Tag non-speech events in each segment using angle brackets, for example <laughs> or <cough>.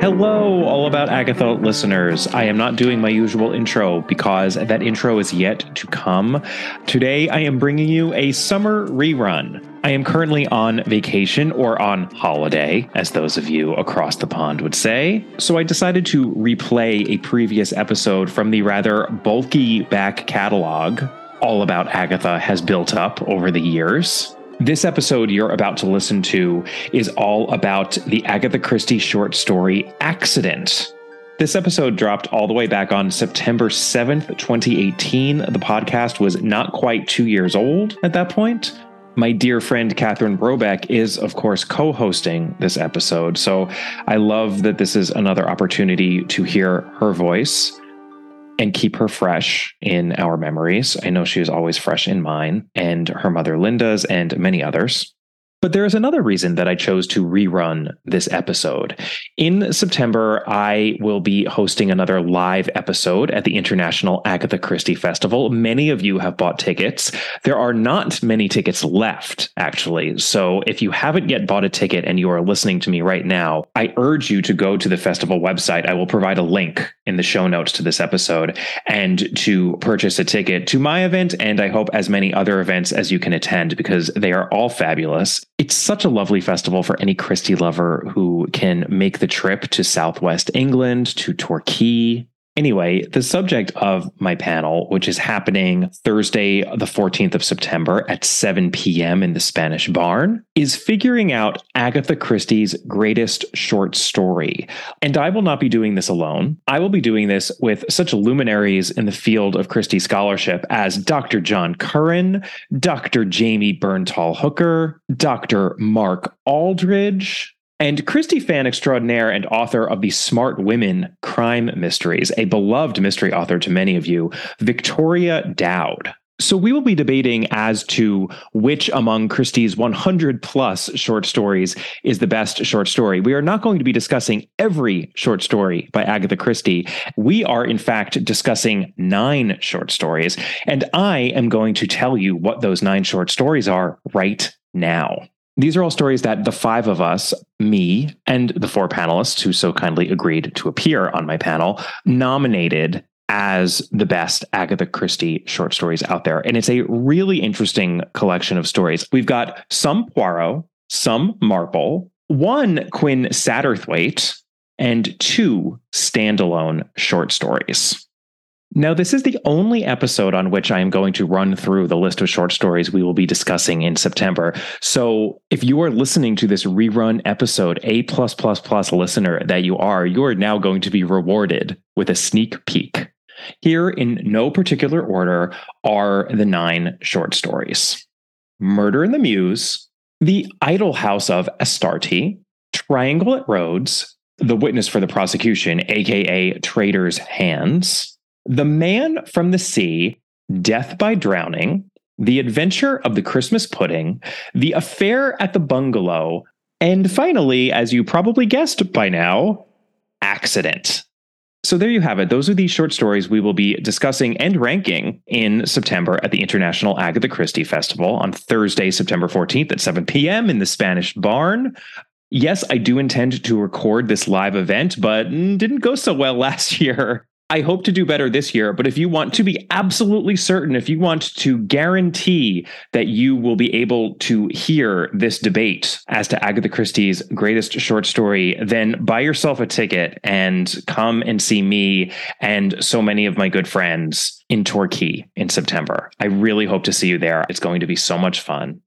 Hello, All About Agatha listeners. I am not doing my usual intro because that intro is yet to come. Today, I am bringing you a summer rerun. I am currently on vacation or on holiday, as those of you across the pond would say. So I decided to replay a previous episode from the rather bulky back catalog All About Agatha has built up over the years. This episode you're about to listen to is all about the Agatha Christie short story Accident. This episode dropped all the way back on September 7th, 2018. The podcast was not quite two years old at that point. My dear friend Catherine Brobeck is, of course, co hosting this episode. So I love that this is another opportunity to hear her voice and keep her fresh in our memories. I know she is always fresh in mine and her mother Linda's and many others. But there is another reason that I chose to rerun this episode. In September, I will be hosting another live episode at the International Agatha Christie Festival. Many of you have bought tickets. There are not many tickets left, actually. So if you haven't yet bought a ticket and you are listening to me right now, I urge you to go to the festival website. I will provide a link in the show notes to this episode and to purchase a ticket to my event and I hope as many other events as you can attend because they are all fabulous. It's such a lovely festival for any Christie lover who can make the trip to Southwest England, to Torquay, Anyway, the subject of my panel, which is happening Thursday, the 14th of September at 7 p.m. in the Spanish Barn, is figuring out Agatha Christie's greatest short story. And I will not be doing this alone. I will be doing this with such luminaries in the field of Christie scholarship as Dr. John Curran, Dr. Jamie Bernthal Hooker, Dr. Mark Aldridge, and Christie fan extraordinaire and author of the Smart Women crime mysteries, a beloved mystery author to many of you, Victoria Dowd. So we will be debating as to which among Christie's 100 plus short stories is the best short story. We are not going to be discussing every short story by Agatha Christie. We are in fact discussing nine short stories, and I am going to tell you what those nine short stories are right now. These are all stories that the five of us, me and the four panelists who so kindly agreed to appear on my panel, nominated as the best Agatha Christie short stories out there. And it's a really interesting collection of stories. We've got some Poirot, some Marple, one Quinn Satterthwaite, and two standalone short stories. Now, this is the only episode on which I am going to run through the list of short stories we will be discussing in September. So, if you are listening to this rerun episode, A plus plus plus listener that you are, you are now going to be rewarded with a sneak peek. Here, in no particular order, are the nine short stories Murder in the Mews, The Idol House of Astarte, Triangle at Rhodes, The Witness for the Prosecution, aka Traitor's Hands. The Man from the Sea, Death by Drowning, The Adventure of the Christmas Pudding, The Affair at the Bungalow, and finally, as you probably guessed by now, Accident. So there you have it. Those are the short stories we will be discussing and ranking in September at the International Agatha Christie Festival on Thursday, September 14th at 7 p.m. in the Spanish Barn. Yes, I do intend to record this live event, but mm, didn't go so well <laughs> last year. I hope to do better this year, but if you want to be absolutely certain, if you want to guarantee that you will be able to hear this debate as to Agatha Christie's greatest short story, then buy yourself a ticket and come and see me and so many of my good friends in Torquay in September. I really hope to see you there. It's going to be so much fun.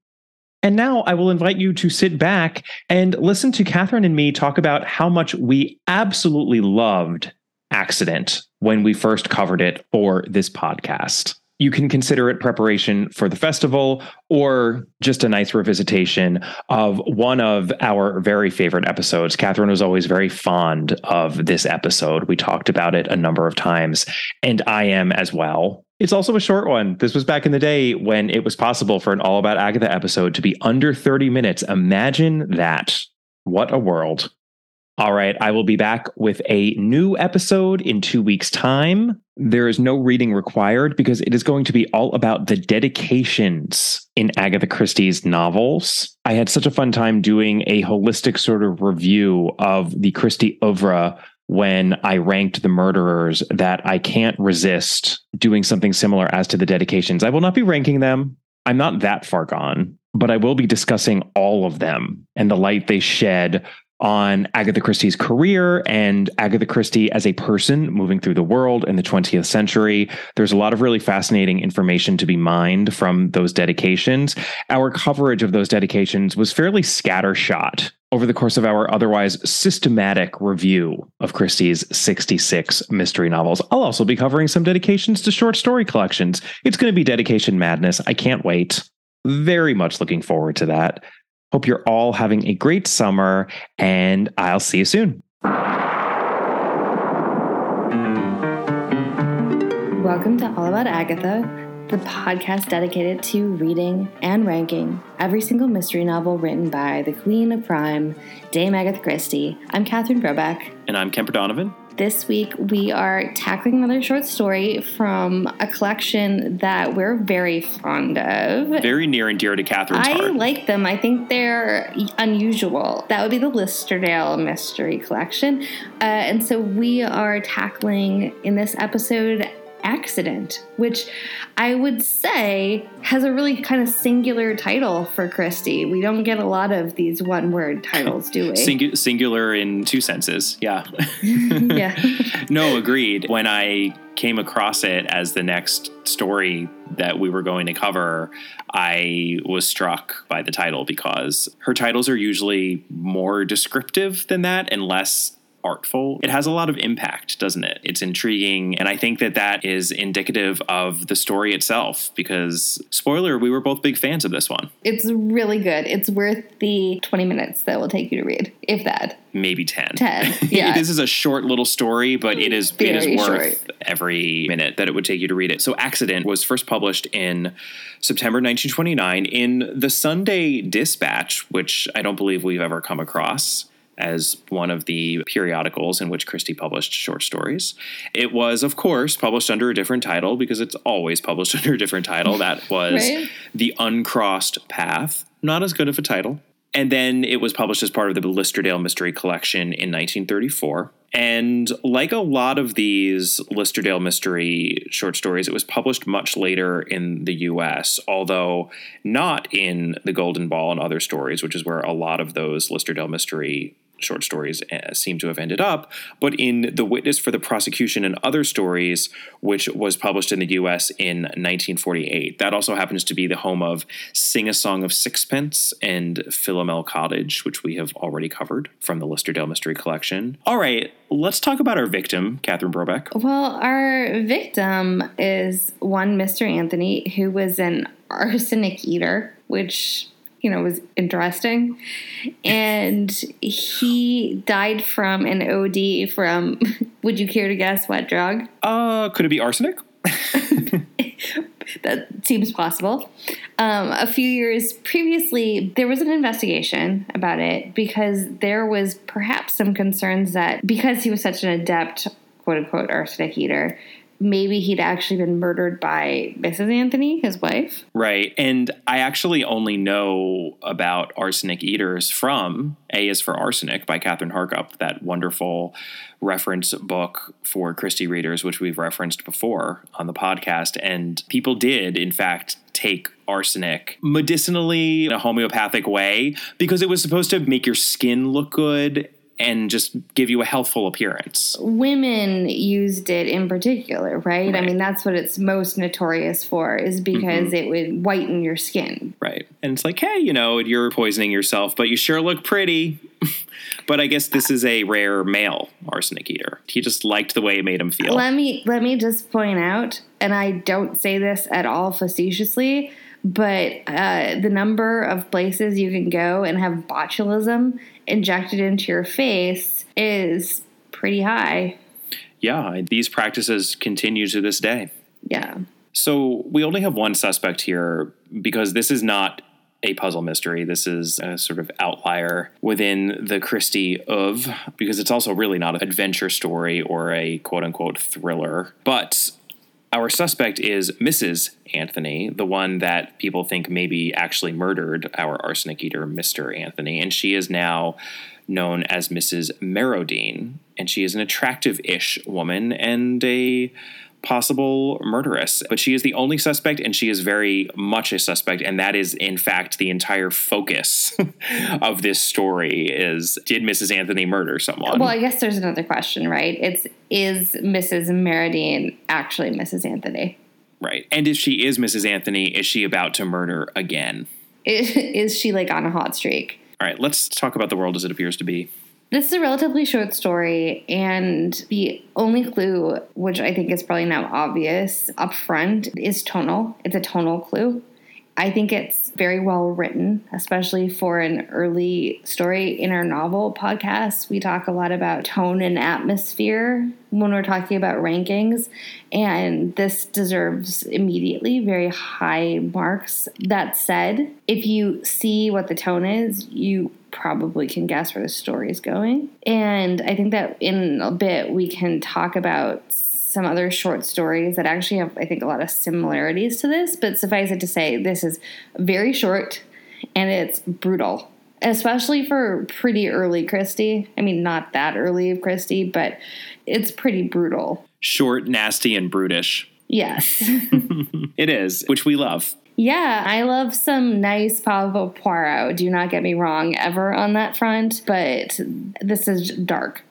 And now I will invite you to sit back and listen to Catherine and me talk about how much we absolutely loved accident when we first covered it for this podcast. You can consider it preparation for the festival or just a nice revisitation of one of our very favorite episodes. Catherine was always very fond of this episode. We talked about it a number of times, and I am as well. It's also a short one. This was back in the day when it was possible for an All About Agatha episode to be under 30 minutes. Imagine that. What a world. All right, I will be back with a new episode in two weeks' time. There is no reading required because it is going to be all about the dedications in Agatha Christie's novels. I had such a fun time doing a holistic sort of review of the Christie oeuvre when I ranked the murderers that I can't resist doing something similar as to the dedications. I will not be ranking them. I'm not that far gone, but I will be discussing all of them and the light they shed on Agatha Christie's career and Agatha Christie as a person moving through the world in the 20th century. There's a lot of really fascinating information to be mined from those dedications. Our coverage of those dedications was fairly scattershot over the course of our otherwise systematic review of Christie's 66 mystery novels. I'll also be covering some dedications to short story collections. It's going to be dedication madness. I can't wait. Very much looking forward to that. Hope you're all having a great summer, and I'll see you soon. Welcome to All About Agatha, the podcast dedicated to reading and ranking every single mystery novel written by the Queen of Crime, Dame Agatha Christie. I'm Catherine Brobeck. And I'm Kemper Donovan. This week, we are tackling another short story from a collection that we're very fond of. Very near and dear to Catherine's I heart. like them. I think they're unusual. That would be the Listerdale Mystery Collection. Uh, and so we are tackling in this episode Accident, which I would say has a really kind of singular title for Christie. We don't get a lot of these one word titles, do we? Singu- singular in two senses. Yeah. <laughs> yeah. <laughs> no, agreed. When I came across it as the next story that we were going to cover, I was struck by the title because her titles are usually more descriptive than that and less artful. It has a lot of impact, doesn't it? It's intriguing. And I think that that is indicative of the story itself because, spoiler, we were both big fans of this one. It's really good. It's worth the 20 minutes that will take you to read, if that. Maybe 10. 10. <laughs> Yeah. this is a short little story, but it is, Very it is worth short. every minute that it would take you to read it. So, Accident was first published in September 1929 in the Sunday Dispatch, which I don't believe we've ever come across as one of the periodicals in which Christie published short stories. It was, of course, published under a different title because it's always published <laughs> under a different title. That was Right. The Uncrossed Path. Not as good of a title. And then it was published as part of the Listerdale Mystery Collection in 1934. And like a lot of these Listerdale Mystery short stories, it was published much later in the US, although not in The Golden Ball and Other Stories, which is where a lot of those Listerdale Mystery short stories uh, seem to have ended up, but in The Witness for the Prosecution and Other Stories, which was published in the US in 1948. That also happens to be the home of Sing a Song of Sixpence and Philomel Cottage, which we have already covered from the Listerdale Mystery Collection. All right, let's talk about our victim, Catherine Brobeck. Well, our victim is one Mr. Anthony, who was an arsenic eater, which, you know, was interesting. And he died from an OD from, <laughs> would you care to guess what drug? Uh, could it be arsenic? <laughs> That seems possible. Um, a few years previously, there was an investigation about it because there was perhaps some concerns that because he was such an adept, quote unquote, arsenic eater, maybe he'd actually been murdered by Mrs. Anthony, his wife. Right. And I actually only know about arsenic eaters from A is for Arsenic by Kathryn Harkup, that wonderful reference book for Christie readers, which we've referenced before on the podcast. And people did, in fact, take arsenic medicinally in a homeopathic way because it was supposed to make your skin look good and just give you a healthful appearance. Women used it in particular, right? I mean, that's what it's most notorious for, is because it would whiten your skin. Right. And it's like, hey, you know, you're poisoning yourself, but you sure look pretty. <laughs> but I guess this is a rare male arsenic eater. He just liked the way it made him feel. Let me let me just point out, and I don't say this at all facetiously, but uh, the number of places you can go and have botulism injected into your face is pretty high. yeah, these practices continue to this day. Yeah. So we only have one suspect here because this is not a puzzle mystery. This is a sort of outlier within the Christie of, because it's also really not an adventure story or a quote unquote thriller. But our suspect is Mrs. Anthony, the one that people think maybe actually murdered our arsenic eater, Mr. Anthony. And she is now known as Mrs. Merrowdene. And she is an attractive ish woman and a possible murderess. But she is the only suspect, and she is very much a suspect. And that is, in fact, the entire focus <laughs> of this story is did Mrs. Anthony murder someone? Well, I guess there's another question, right? It's is Mrs. Merrowdene actually Mrs. Anthony? Right. And if she is Mrs. Anthony, is she about to murder again? <laughs> Is she like on a hot streak? All right, let's talk about the world as it appears to be. This is a relatively short story, and the only clue, which I think is probably now obvious up front, is tonal. It's a tonal clue. I think it's very well written, especially for an early story. In our novel podcast, we talk a lot about tone and atmosphere when we're talking about rankings, and this deserves immediately very high marks. That said, if you see what the tone is, you probably can guess where the story is going. And I think that in a bit we can talk about some other short stories that actually have, I think, a lot of similarities to this. But suffice it to say, this is very short and it's brutal, especially for pretty early Christie. I mean, not that early of Christie, but it's pretty brutal. Short, nasty, and brutish. Yes. <laughs> it is, which we love. Yeah, I love some nice Pablo Poirot. Do not get me wrong ever on that front, but this is dark.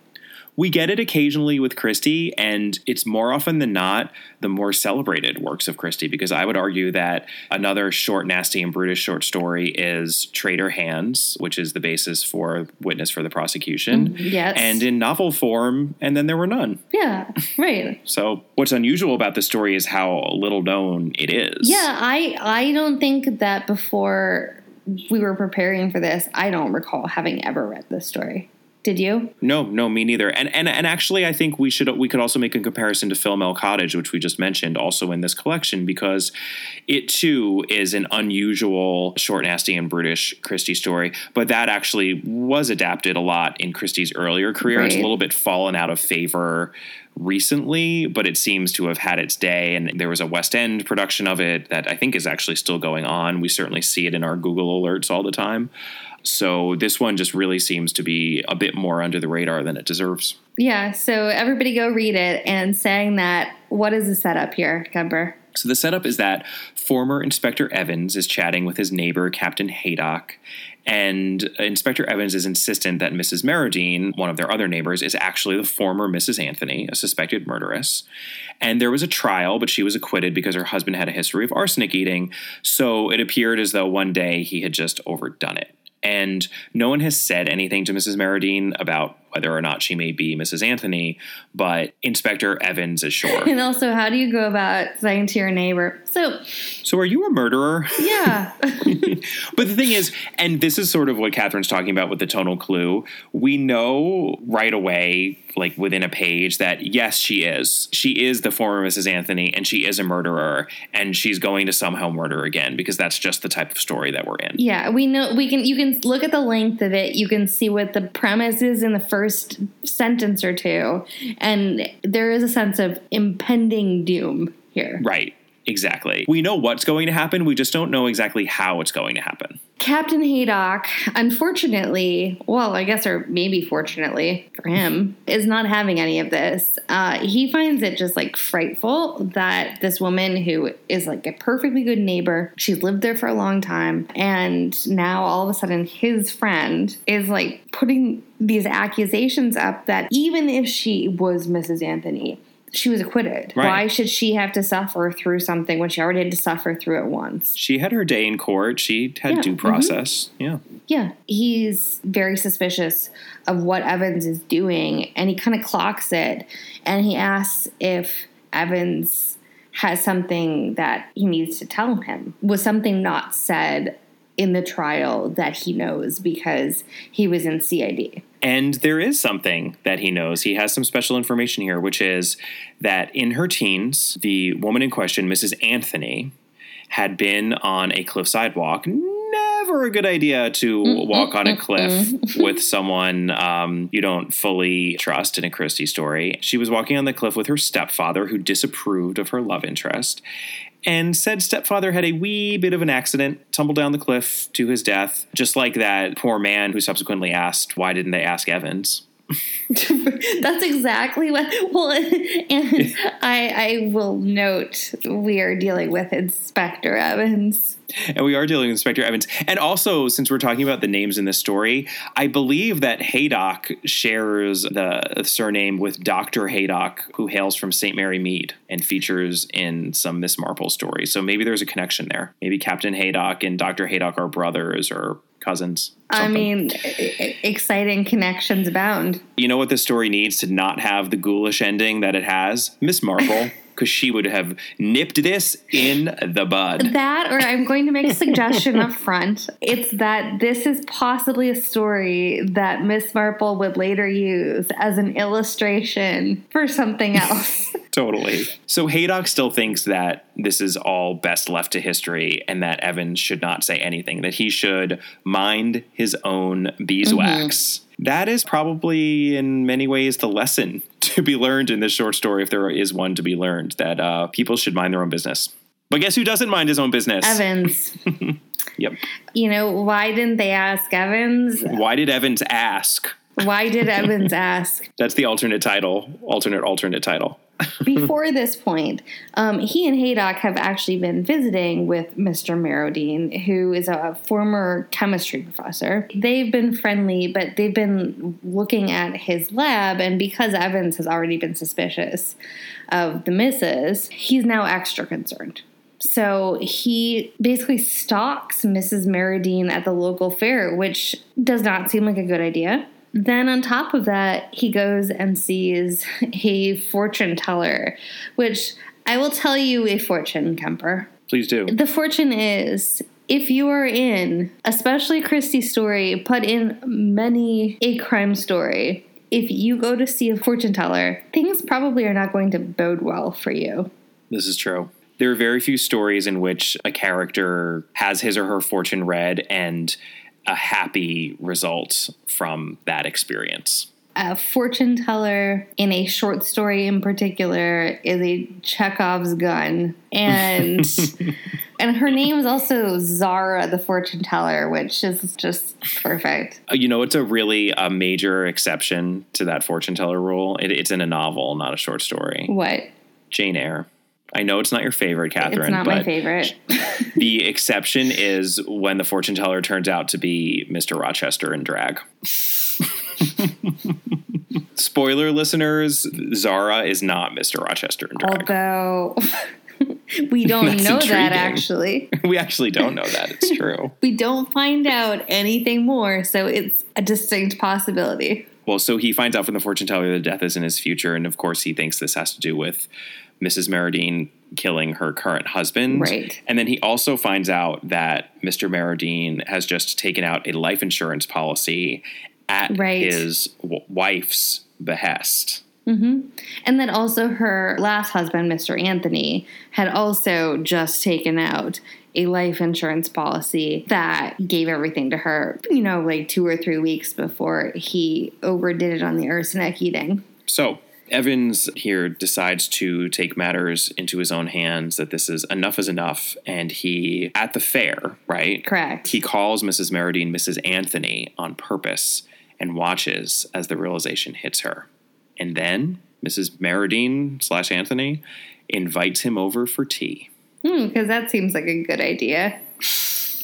We get it occasionally with Christie, and it's more often than not the more celebrated works of Christie, because I would argue that another short, nasty, and brutish short story is Traitor Hands, which is the basis for Witness for the Prosecution. Mm, yes. And in novel form, and then there were none. Yeah, right. <laughs> so what's unusual about the story is how little known it is. Yeah, I I don't think that before we were preparing for this, I don't recall having ever read this story. Did you? No, no, me neither. And and and actually, I think we should we could also make a comparison to Philomel Cottage, which we just mentioned, also in this collection, because it too is an unusual, short, nasty, and brutish Christie story. But that actually was adapted a lot in Christie's earlier career. Right. It's a little bit fallen out of favor recently, but it seems to have had its day. And there was a West End production of it that I think is actually still going on. We certainly see it in our Google alerts all the time. So this one just really seems to be a bit more under the radar than it deserves. Yeah, so everybody go read it. And saying that, what is the setup here, Kemper? So the setup is that former Inspector Evans is chatting with his neighbor, Captain Haydock, and Inspector Evans is insistent that Mrs. Merrowdene, one of their other neighbors, is actually the former Mrs. Anthony, a suspected murderess. And there was a trial, but she was acquitted because her husband had a history of arsenic eating. So it appeared as though one day he had just overdone it. And no one has said anything to Mrs. Merrowdene about whether or not she may be Mrs. Anthony, but Inspector Evans is sure. <laughs> And also, how do you go about saying to your neighbor, so. So, are you a murderer? Yeah. <laughs> <laughs> but the thing is, and this is sort of what Catherine's talking about with the tonal clue, we know right away, like within a page, that yes, she is. She is the former Mrs. Anthony, and she is a murderer, and she's going to somehow murder again because that's just the type of story that we're in. Yeah, we know, we can, you can look at the length of it, you can see what the premise is in the first first sentence or two, and there is a sense of impending doom here. Right. Exactly. We know what's going to happen. We just don't know exactly how it's going to happen. Captain Haydock, unfortunately, well, I guess, or maybe fortunately for him, is not having any of this. Uh, he finds it just like frightful that this woman who is like a perfectly good neighbor, she's lived there for a long time, and now all of a sudden his friend is like putting these accusations up that even if she was Mrs. Anthony, she was acquitted. Right. Why should she have to suffer through something when she already had to suffer through it once? She had her day in court. She had yeah. due mm-hmm. process. Mm-hmm. Yeah. Yeah. He's very suspicious of what Evans is doing and he kind of clocks it and he asks if Evans has something that he needs to tell him. Was something not said in the trial that he knows because he was in CID. And there is something that he knows. He has some special information here, which is that in her teens, the woman in question, Mrs. Anthony, had been on a cliff sidewalk never a good idea to mm, mm, walk on a mm, cliff <laughs> with someone um, you don't fully trust in a Christie story. She was walking on the cliff with her stepfather, who disapproved of her love interest. And said stepfather had a wee bit of an accident, tumbled down the cliff to his death, just like that poor man who subsequently asked, Why didn't they ask Evans? <laughs> That's exactly what. Well, and <laughs> I, I will note we are dealing with Inspector Evans. And we are dealing with Inspector Evans. And also, since we're talking about the names in this story, I believe that Haydock shares the surname with Dr. Haydock, who hails from St. Mary Mead and features in some Miss Marple stories. So maybe there's a connection there. Maybe Captain Haydock and Dr. Haydock are brothers or cousins. I mean, exciting connections abound. You know what this story needs to not have the ghoulish ending that it has? Miss Marple. <laughs> because she would have nipped this in the bud. That, or I'm going to make a suggestion up <laughs> front. It's that this is possibly a story that Miss Marple would later use as an illustration for something else. <laughs> totally. So Haydock still thinks that this is all best left to history and that Evans should not say anything, that he should mind his own beeswax. Mm-hmm. That is probably in many ways the lesson to be learned in this short story, if there is one to be learned, that uh, people should mind their own business. But guess who doesn't mind his own business? Evans. <laughs> yep. You know, why didn't they ask Evans? Why did Evans ask? Why did Evans <laughs> ask? That's the alternate title, alternate, alternate title. <laughs> Before this point, um, he and Haydock have actually been visiting with Mr. Merrowdene, who is a former chemistry professor. They've been friendly, but they've been looking at his lab, and because Evans has already been suspicious of the misses, he's now extra concerned. So he basically stalks Mrs. Merrowdene at the local fair, which does not seem like a good idea. Then, on top of that, he goes and sees a fortune teller, which I will tell you a fortune, Kemper. Please do. The fortune is if you are in, especially Christie's story, but in many a crime story, if you go to see a fortune teller, things probably are not going to bode well for you. This is true. There are very few stories in which a character has his or her fortune read and a happy result from that experience. A fortune teller in a short story in particular is a Chekhov's gun. And <laughs> and her name is also Zara the fortune teller, which is just perfect. Uh, you know, it's a really a major exception to that fortune teller rule. It, it's in a novel, not a short story. What? Jane Eyre. I know it's not your favorite, Catherine. It's not my favorite. <laughs> the <laughs> exception is when the fortune teller turns out to be Mr. Rochester in drag. <laughs> Spoiler listeners, Zara is not Mr. Rochester in drag. Although we don't know intriguing. that actually. we actually don't know that. It's true. we don't find out anything more, so it's a distinct possibility. Well, so he finds out from the fortune teller that death is in his future, and of course he thinks this has to do with Mrs. Merrowdene killing her current husband. Right. And then he also finds out that Mr. Merrowdene has just taken out a life insurance policy at right. his w- wife's behest. Mm-hmm. And then also her last husband, Mr. Anthony, had also just taken out a life insurance policy that gave everything to her, you know, like two or three weeks before he overdid it on the arsenic eating. So Evans here decides to take matters into his own hands, that this is enough is enough. And he, at the fair, right? Correct. He calls Mrs. Merrowdene Mrs. Anthony on purpose and watches as the realization hits her. And then Mrs. Merrowdene slash Anthony invites him over for tea. Because hmm, that seems like a good idea.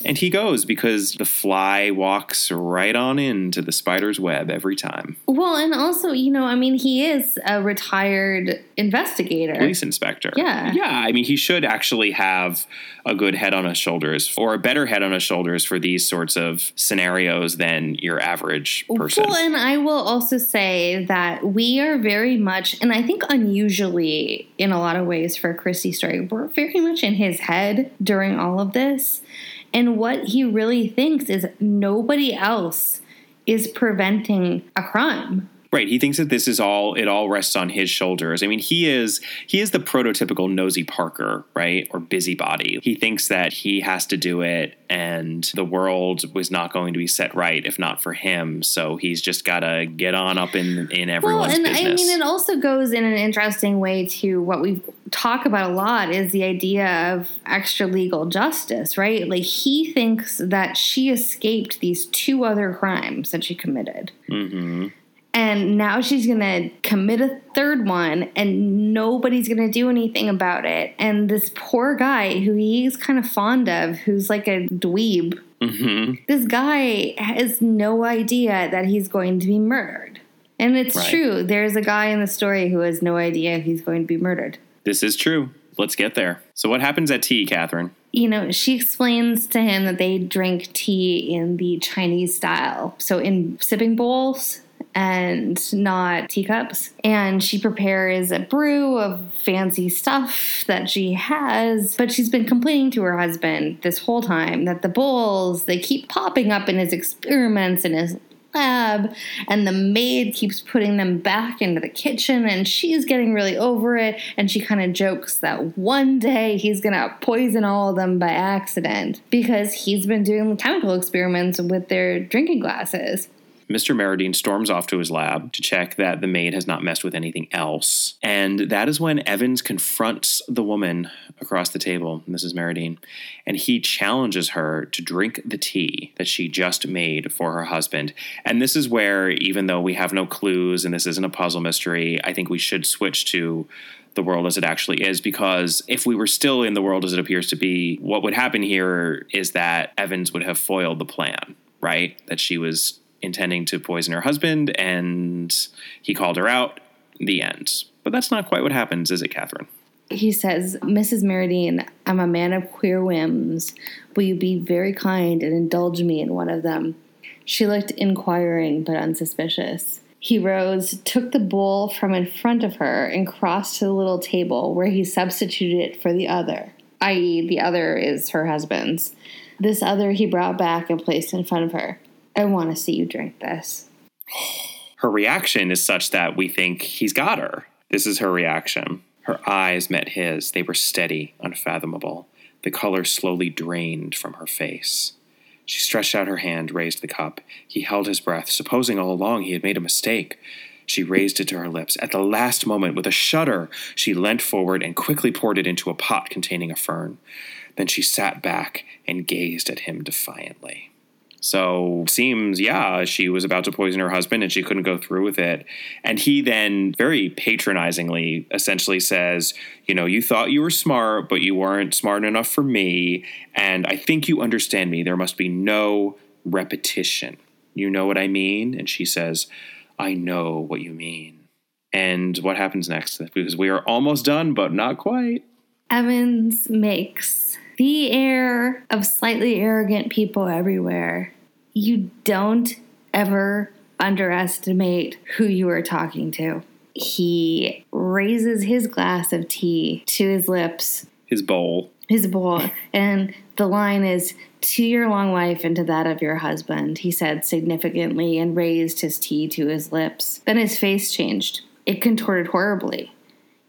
And he goes because the fly walks right on into the spider's web every time. Well, and also, you know, I mean, he is a retired investigator, police inspector. Yeah. Yeah. I mean, he should actually have a good head on his shoulders or a better head on his shoulders for these sorts of scenarios than your average person. Well, and I will also say that we are very much, and I think unusually in a lot of ways for Christie story, we're very much in his head during all of this. And what he really thinks is nobody else is preventing a crime. Right. He thinks that this is all it all rests on his shoulders. I mean, he is he is the prototypical nosy Parker, right? Or busybody. He thinks that he has to do it and the world was not going to be set right if not for him. So he's just gotta get on up in in everyone's well, and business. I mean it also goes in an interesting way to what we talk about a lot is the idea of extra legal justice, right? Like he thinks that she escaped these two other crimes that she committed. Mm-hmm and now she's gonna commit a third one and nobody's gonna do anything about it and this poor guy who he's kind of fond of who's like a dweeb mm-hmm. this guy has no idea that he's going to be murdered and it's right. true there's a guy in the story who has no idea he's going to be murdered this is true let's get there so what happens at tea catherine you know, she explains to him that they drink tea in the Chinese style. So in sipping bowls, and not teacups. And she prepares a brew of fancy stuff that she has, but she's been complaining to her husband this whole time that the bowls, they keep popping up in his experiments and his lab and the maid keeps putting them back into the kitchen and she's getting really over it and she kind of jokes that one day he's going to poison all of them by accident because he's been doing chemical experiments with their drinking glasses Mr. Merrowdene storms off to his lab to check that the maid has not messed with anything else. And that is when Evans confronts the woman across the table, Mrs. Merrowdene, and he challenges her to drink the tea that she just made for her husband. And this is where, even though we have no clues and this isn't a puzzle mystery, I think we should switch to the world as it actually is because if we were still in the world as it appears to be, what would happen here is that Evans would have foiled the plan, right? That she was intending to poison her husband, and he called her out. The end. But that's not quite what happens, is it, Catherine? He says, Mrs. Merrowdene, I'm a man of queer whims. Will you be very kind and indulge me in one of them? She looked inquiring but unsuspicious. He rose, took the bowl from in front of her, and crossed to the little table where he substituted it for the other, i.e., the other is her husband's. This other he brought back and placed in front of her. I want to see you drink this. Her reaction is such that we think he's got her. This is her reaction. Her eyes met his. They were steady, unfathomable. The color slowly drained from her face. She stretched out her hand, raised the cup. He held his breath, supposing all along he had made a mistake. She raised it to her lips. At the last moment, with a shudder, she leant forward and quickly poured it into a pot containing a fern. Then she sat back and gazed at him defiantly. So seems, yeah, she was about to poison her husband and she couldn't go through with it. And he then very patronizingly essentially says, you know, you thought you were smart, but you weren't smart enough for me. And I think you understand me. There must be no repetition. You know what I mean? And she says, I know what you mean. And what happens next? Because we are almost done, but not quite. Evans makes the air of slightly arrogant people everywhere. You don't ever underestimate who you are talking to. He raises his glass of tea to his lips, his bowl, his bowl, and the line is to your long life and to that of your husband, he said significantly and raised his tea to his lips. Then his face changed. It contorted horribly.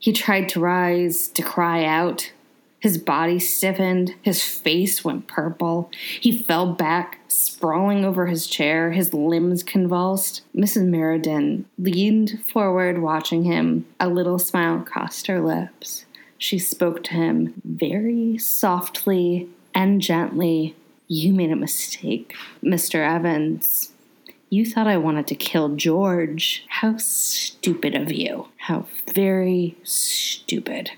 He tried to rise, to cry out, his body stiffened, his face went purple. He fell back, sprawling over his chair, his limbs convulsed. Mrs. Merrowdene leaned forward, watching him. A little smile crossed her lips. She spoke to him very softly and gently. You made a mistake, Mr. Evans. You thought I wanted to kill George. How stupid of you. How very stupid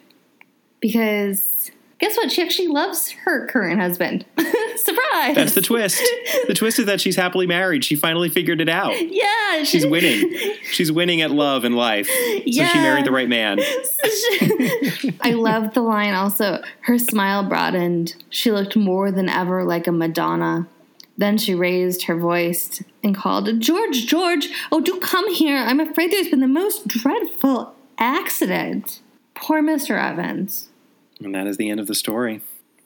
because guess what? She actually loves her current husband. <laughs> Surprise! That's the twist. the twist is that she's happily married. She finally figured it out. Yeah, she's winning. <laughs> She's winning at love and life. Yeah. So she married the right man. <laughs> I love the line. Also, her smile broadened. She looked more than ever like a Madonna. Then she raised her voice and called, George, George, oh, do come here. I'm afraid there's been the most dreadful accident. Poor Mr. Evans. And that is the end of the story.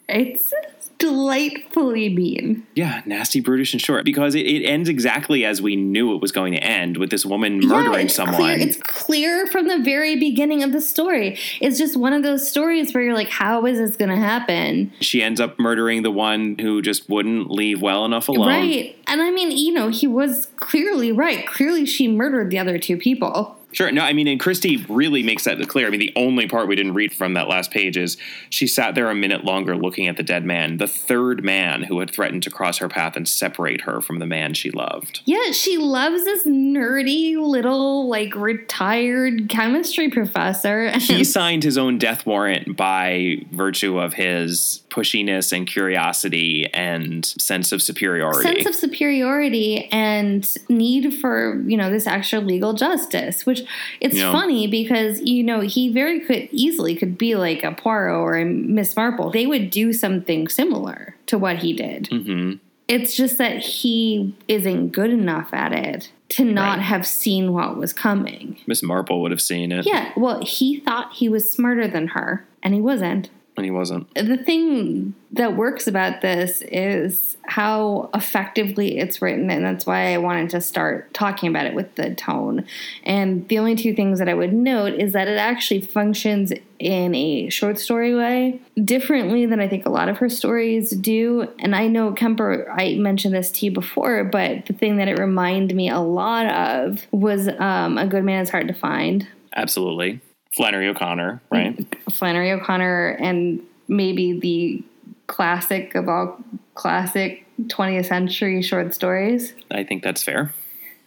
It's delightfully mean. Yeah, nasty, brutish, and short. Because it, it ends exactly as we knew it was going to end with this woman murdering yeah, it's someone. Clear, it's clear from the very beginning of the story. It's just one of those stories where you're like, how is this going to happen? she ends up murdering the one who just wouldn't leave well enough alone. Right. And I mean, you know, he was clearly right. Clearly, she murdered the other two people. Sure. No, I mean, and Christie really makes that clear. I mean, the only part we didn't read from that last page is she sat there a minute longer looking at the dead man, the third man who had threatened to cross her path and separate her from the man she loved. Yeah, she loves this nerdy little, like, retired chemistry professor. <laughs> He signed his own death warrant by virtue of his pushiness and curiosity and sense of superiority. sense of superiority and need for you know this extra legal justice which it's Yeah. funny because you know he very could easily could be like a Poirot or a Miss Marple. They would do something similar to what he did. Hmm it's just that he isn't good enough at it to not Right. have seen what was coming. Miss Marple would have seen it, yeah well he thought he was smarter than her and he wasn't and he wasn't. the thing that works about this is how effectively it's written and that's why i wanted to start talking about it with the tone and the only two things that i would note is that it actually functions in a short story way differently than i think a lot of her stories do and i know kemper i mentioned this to you before but the thing that it reminded me a lot of was um, a good man is hard to find Absolutely. Flannery O'Connor, right? Flannery O'Connor and maybe the classic of all classic 20th century short stories, I think that's fair.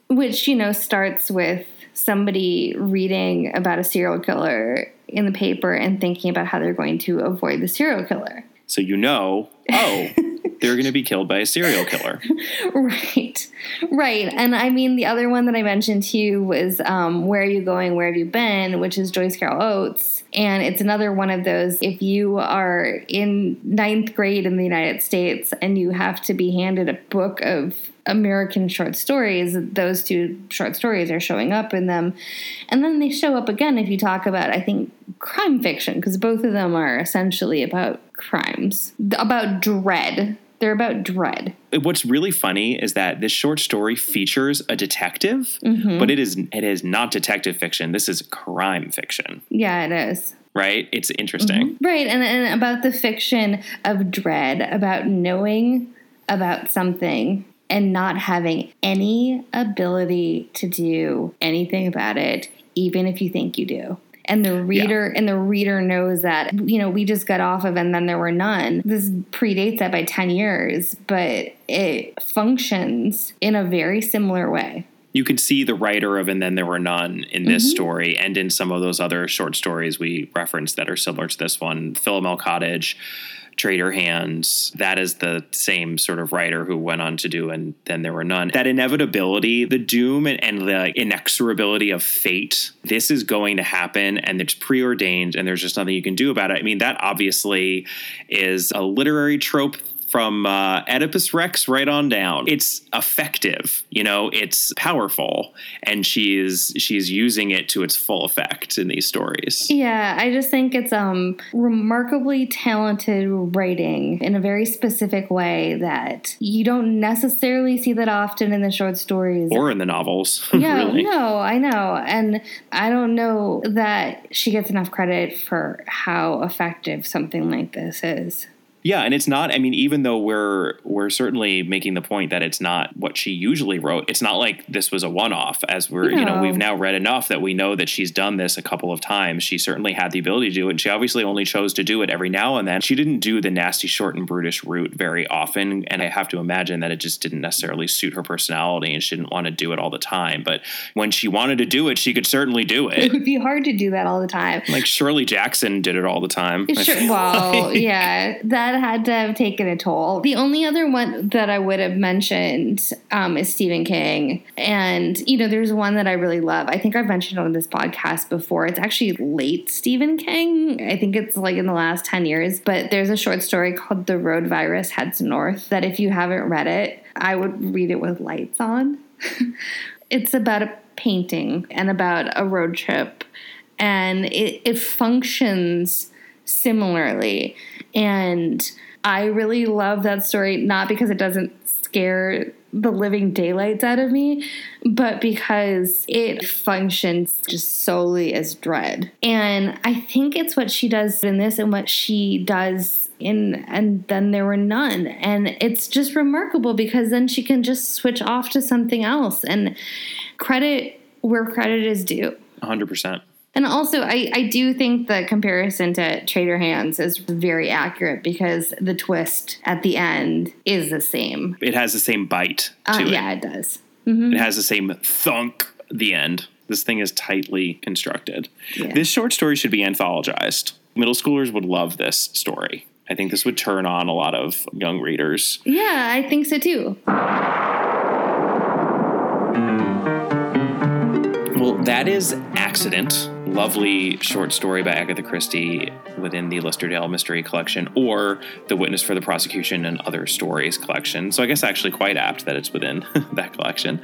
which, you know, starts with somebody reading about a serial killer in the paper and thinking about how they're going to avoid the serial killer. So you know, oh, <laughs> they're going to be killed by a serial killer. Right, right. And I mean, the other one that I mentioned to you was um, Where Are You Going? Where Have You Been? which is Joyce Carol Oates. And it's another one of those if you are in ninth grade in the United States and you have to be handed a book of American short stories, those two short stories are showing up in them. And then they show up again if you talk about, I think, crime fiction, because both of them are essentially about crimes, about dread. They're about dread. What's really funny is that this short story features a detective, Mm-hmm. but it is it is not detective fiction. This is crime fiction, Yeah, it is. right? It's interesting. Right, and, and about the fiction of dread, about knowing about something and not having any ability to do anything about it, even if you think you do. And the reader and the reader knows that you know we just got off of and then there were none. This predates that by ten years, but it functions in a very similar way. You can see the writer of And Then There Were None in this Mm-hmm. story and in some of those other short stories we referenced that are similar to this one. Philomel Cottage, Traitor Hands, that is the same sort of writer who went on to do And Then There Were None. That inevitability, the doom and, and the inexorability of fate, this is going to happen and it's preordained and there's just nothing you can do about it. I mean, that obviously is a literary trope from uh, Oedipus Rex right on down. It's effective, you know, it's powerful, and she's she's using it to its full effect in these stories. Yeah, I just think it's um remarkably talented writing in a very specific way that you don't necessarily see that often in the short stories. Or in the novels, <laughs> yeah, really. no, I know. And I don't know that she gets enough credit for how effective something like this is. Yeah, and it's not. I mean, even though we're we're certainly making the point that it's not what she usually wrote. It's not like this was a one-off. As we're you know, we've now read enough that we know that she's done this a couple of times. She certainly had the ability to do it. And she obviously only chose to do it every now and then. She didn't do the nasty, short, and brutish route very often. And I have to imagine that it just didn't necessarily suit her personality, and she didn't want to do it all the time. But when she wanted to do it, she could certainly do It it. would be hard to do that all the time. like Shirley Jackson did it all the time. Sure. <laughs> Well, like. yeah, that had to have taken a toll. The only other one that I would have mentioned um, is Stephen King. And, you know, there's one that I really love. I think I've mentioned on this podcast before. It's actually late Stephen King. I think it's like in the last 10 years. But there's a short story called The Road Virus Heads North that if you haven't read it, I would read it with lights on. <laughs> it's about a painting and about a road trip and it, it functions similarly and I really love that story, not because it doesn't scare the living daylights out of me, but because it functions just solely as dread. And I think it's what she does in this and what she does in and then there were none. And it's just remarkable because then she can just switch off to something else and credit where credit is due. 100%. And also, I, I do think the comparison to Traitor Hands is very accurate because the twist at the end is the same. It has the same bite to Uh, it. yeah, it does. Mm-hmm. It has the same thunk the end. This thing is tightly constructed. Yeah. This short story should be anthologized. Middle schoolers would love this story. I think this would turn on a lot of young readers. Yeah, I think so too. Well, that is Accident. Lovely short story by Agatha Christie within the Listerdale Mystery Collection or the Witness for the Prosecution and Other Stories collection. So I guess actually quite apt that it's within <laughs> that collection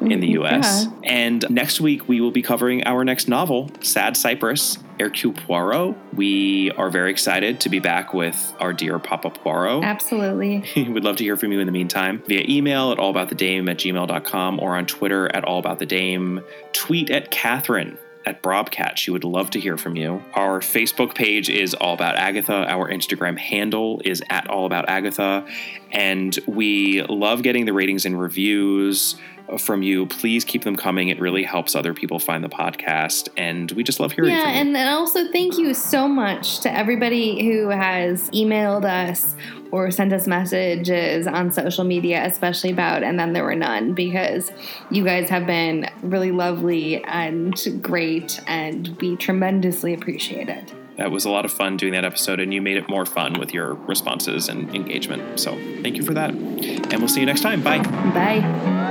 in the mm, US. Yeah. And next week we will be covering our next novel, Sad Cypress, Hercule Poirot. We are very excited to be back with our dear Papa Poirot. Absolutely. <laughs> We'd love to hear from you in the meantime via email at allaboutthedame at gmail.com or on Twitter at allaboutthedame. Tweet at Catherine at Brobcat. She would love to hear from you. Our Facebook page is All About Agatha. Our Instagram handle is at All About Agatha. And we love getting the ratings and reviews from you. Please keep them coming. It really helps other people find the podcast. And we just love hearing Yeah, from you. and, and also thank you so much to everybody who has emailed us or sent us messages on social media, especially about And Then There Were None, because you guys have been really lovely and great, and we tremendously appreciate it. That was a lot of fun doing that episode, and you made it more fun with your responses and engagement. So thank you for that. And we'll see you next time. Bye. Bye.